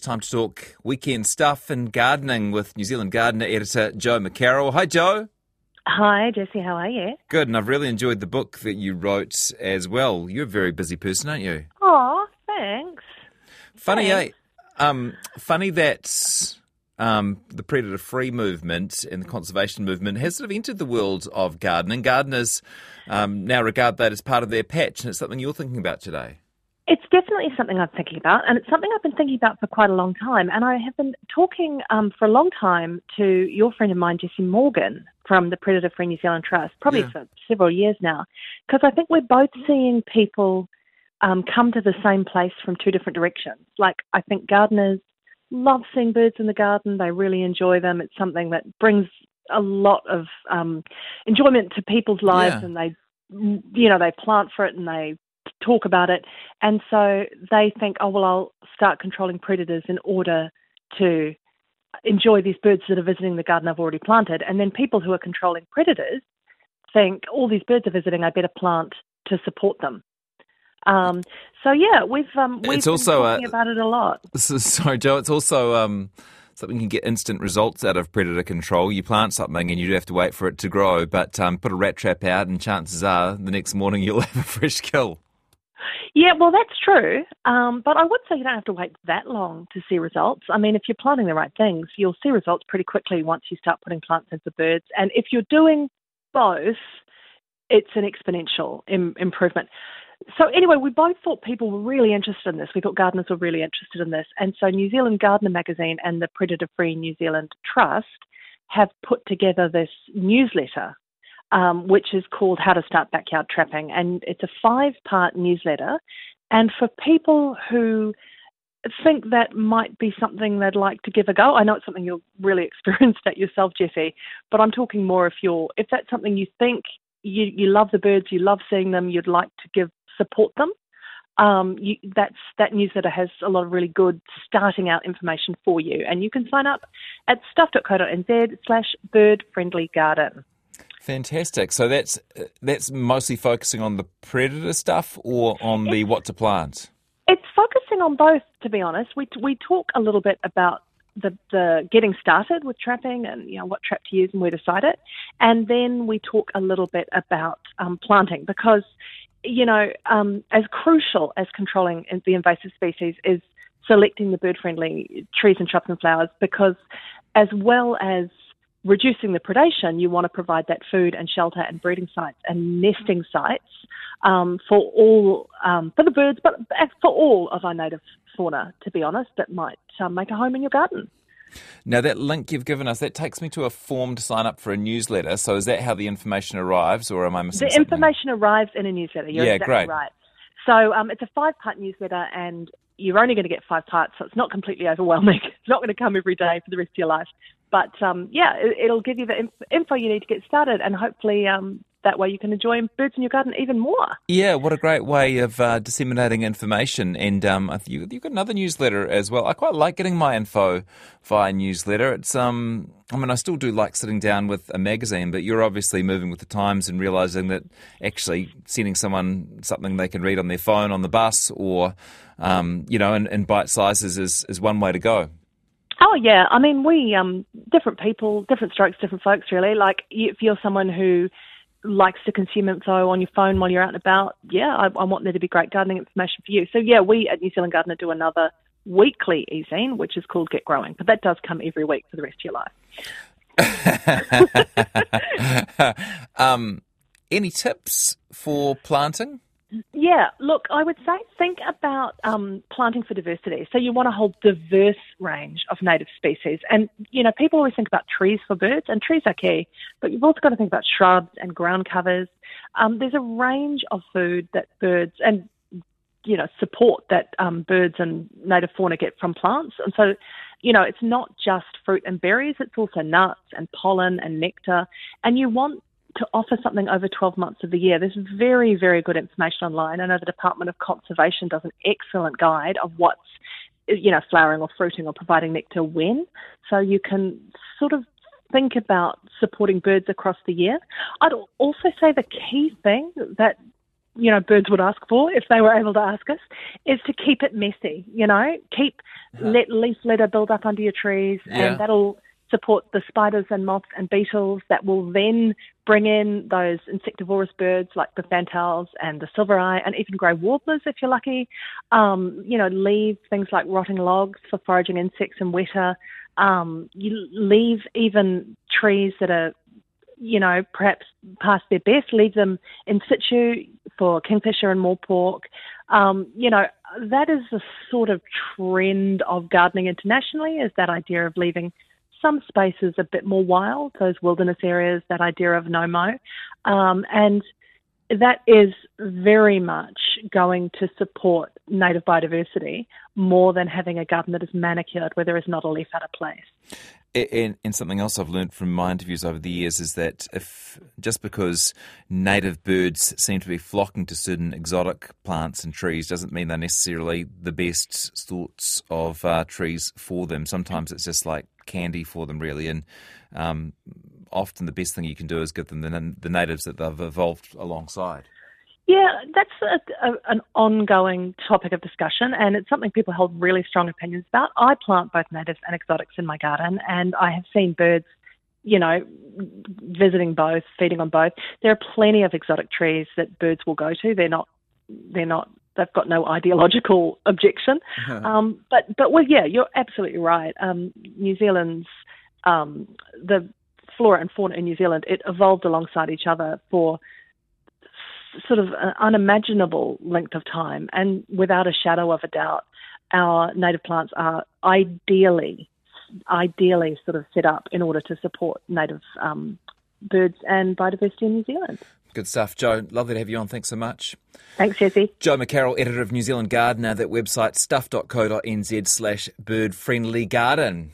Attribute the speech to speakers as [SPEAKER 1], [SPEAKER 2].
[SPEAKER 1] Time to talk weekend stuff and gardening with New Zealand gardener editor Jo McCarroll. Hi, Jo.
[SPEAKER 2] Hi, Jesse. How are you?
[SPEAKER 1] Good, and I've really enjoyed the book that you wrote as well. You're a very busy person, aren't you?
[SPEAKER 2] Oh, thanks.
[SPEAKER 1] Funny,
[SPEAKER 2] Thanks.
[SPEAKER 1] eh? Um, funny that um, the predator-free movement and the conservation movement has sort of entered the world of gardening. Gardeners um, now regard that as part of their patch, and it's something you're thinking about today.
[SPEAKER 2] Definitely something I'm thinking about, and it's something I've been thinking about for quite a long time. And I have been talking um, for a long time to your friend of mine, Jessi Morgan, from the Predator Free New Zealand Trust, probably
[SPEAKER 1] Yeah.
[SPEAKER 2] for several years now, because I think we're both seeing people um, come to the same place from two different directions. Like, I think gardeners love seeing birds in the garden, they really enjoy them. It's something that brings a lot of um, enjoyment to people's lives,
[SPEAKER 1] Yeah.
[SPEAKER 2] and they, you know, they plant for it and they talk about it. And so they think, oh, well, I'll start controlling predators in order to enjoy these birds that are visiting the garden I've already planted. And then people who are controlling predators think, all these birds are visiting, I better plant to support them. Um, so yeah, we've um, we've
[SPEAKER 1] It's
[SPEAKER 2] been
[SPEAKER 1] also, uh,
[SPEAKER 2] talking about it a lot.
[SPEAKER 1] So, sorry, Jo. It's also um, something you can get instant results out of predator control. You plant something and you do have to wait for it to grow, but um, put a rat trap out, and chances are the next morning you'll have a fresh kill.
[SPEAKER 2] Yeah, well, that's true. Um, but I would say you don't have to wait that long to see results. I mean, if you're planting the right things, you'll see results pretty quickly once you start putting plants in for birds. And if you're doing both, it's an exponential Im- improvement. So anyway, we both thought people were really interested in this. We thought gardeners were really interested in this. And so New Zealand Gardener magazine and the Predator Free New Zealand Trust have put together this newsletter um, which is called How to Start Backyard Trapping. And it's a five part newsletter. And for people who think that might be something they'd like to give a go, I know it's something you're really experienced at yourself, Jesse, but I'm talking more if you're, if that's something you think you, you love the birds, you love seeing them, you'd like to give support them. Um, you, that's that newsletter has a lot of really good starting out information for you, and you can sign up at stuff.co.nz slash bird friendly garden.
[SPEAKER 1] Fantastic. So that's that's mostly focusing on the predator stuff or on the what to plant.
[SPEAKER 2] It's focusing on both, to be honest. We we talk a little bit about the the getting started with trapping and you know what trap to use and where to site it, and then we talk a little bit about um, planting because you know um, as crucial as controlling the invasive species is selecting the bird friendly trees and shrubs and flowers because as well as reducing the predation, you want to provide that food and shelter and breeding sites and nesting sites um, for all um, for the birds, but for all of our native fauna. To be honest, that might um, make a home in your garden.
[SPEAKER 1] Now that link you've given us that takes me to a form to sign up for a newsletter. So is that how the information arrives, or am I missing
[SPEAKER 2] The
[SPEAKER 1] something?
[SPEAKER 2] information arrives in a newsletter. You're
[SPEAKER 1] Yeah,
[SPEAKER 2] exactly
[SPEAKER 1] great.
[SPEAKER 2] right. So um, it's a five-part newsletter, and you're only going to get five parts, so it's not completely overwhelming. It's not going to come every day for the rest of your life. But um, yeah, it, it'll give you the inf- info you need to get started, and hopefully um, that way you can enjoy birds in your garden even more.
[SPEAKER 1] Yeah, what a great way of uh, disseminating information. And um, you, you've got another newsletter as well. I quite like getting my info via newsletter. It's um, I mean, I still do like sitting down with a magazine, but you're obviously moving with the times and realizing that actually sending someone something they can read on their phone on the bus or um, you know, in, in bite sizes is, is one way to go.
[SPEAKER 2] Oh yeah, I mean we um different people, different strokes, different folks really. Like if you're someone who likes to consume info on your phone while you're out and about, yeah, I, I want there to be great gardening information for you. So yeah, we at New Zealand Gardener do another weekly e-zine, which is called Get Growing, but that does come every week for the rest of your life.
[SPEAKER 1] um, any tips for planting?
[SPEAKER 2] Yeah, look, I would say think about um, planting for diversity. So you want a whole diverse range of native species. And, you know, people always think about trees for birds, and trees are key, but you've also got to think about shrubs and ground covers. Um, there's a range of food that birds and, you know, support that um, birds and native fauna get from plants. And so, you know, it's not just fruit and berries, it's also nuts and pollen and nectar. And you want to offer something over 12 months of the year. There's very, very good information online. I know the Department of Conservation does an excellent guide of what's, you know, flowering or fruiting or providing nectar when. So you can sort of think about supporting birds across the year. I'd also say the key thing that you know birds would ask for if they were able to ask us is to keep it messy. You know, keep uh-huh. let leaf litter build up under your trees, yeah. and that'll support the spiders and moths and beetles that will then bring in those insectivorous birds like the fantails and the silver eye and even grey warblers if you're lucky. Um, you know, leave things like rotting logs for foraging insects and weta. Um, you leave even trees that are you know, perhaps past their best, leave them in situ for kingfisher and morepork. Um, you know, that is the sort of trend of gardening internationally, is that idea of leaving some spaces a bit more wild, those wilderness areas, that idea of no mow. Um, and that is very much going to support native biodiversity more than having a garden that is manicured where there is not a leaf out of place.
[SPEAKER 1] And, and, something else I've learned from my interviews over the years is that if just because native birds seem to be flocking to certain exotic plants and trees doesn't mean they're necessarily the best sorts of uh, trees for them. Sometimes it's just like candy for them, really. And um, often the best thing you can do is give them the, the natives that they've evolved alongside.
[SPEAKER 2] Yeah, that's a, a, an ongoing topic of discussion, and it's something people hold really strong opinions about. I plant both natives and exotics in my garden, and I have seen birds, you know, visiting both, feeding on both. There are plenty of exotic trees that birds will go to. They're not, they're not they've got no ideological objection. Uh-huh. Um, but but well, yeah, you're absolutely right. Um, New Zealand's um, the flora and fauna in New Zealand it evolved alongside each other for sort of an unimaginable length of time, and without a shadow of a doubt, our native plants are ideally ideally sort of set up in order to support native um, birds and biodiversity in New Zealand.
[SPEAKER 1] Good stuff, Jo. Lovely to have you on. Thanks so much.
[SPEAKER 2] Thanks, Jesse.
[SPEAKER 1] Jo McCarroll, editor of New Zealand Gardener, that website stuff.co.nz slash bird friendly garden.